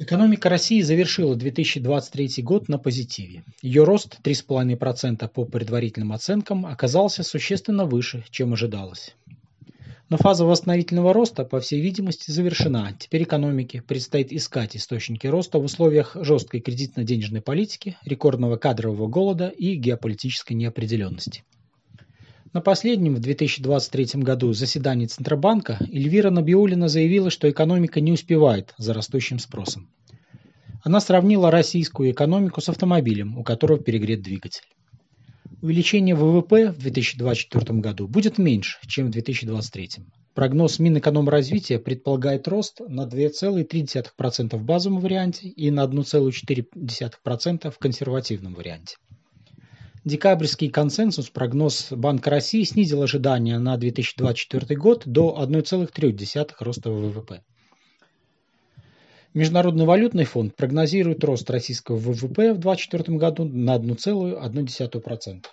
Экономика России завершила 2023 год на позитиве. Ее рост 3,5% по предварительным оценкам оказался существенно выше, чем ожидалось. Но фаза восстановительного роста, по всей видимости, завершена. Теперь экономике предстоит искать источники роста в условиях жесткой кредитно-денежной политики, рекордного кадрового голода и геополитической неопределенности. На последнем в 2023 году заседании Центробанка Эльвира Набиулина заявила, что экономика не успевает за растущим спросом. Она сравнила российскую экономику с автомобилем, у которого перегрет двигатель. Увеличение ВВП в 2024 году будет меньше, чем в 2023. Прогноз Минэкономразвития предполагает рост на 2,3% в базовом варианте и на 1,4% в консервативном варианте. Декабрьский консенсус прогноз Банка России снизил ожидания на 2024 год до 1,3 роста ВВП. Международный валютный фонд прогнозирует рост российского ВВП в 2024 году на 1,1%.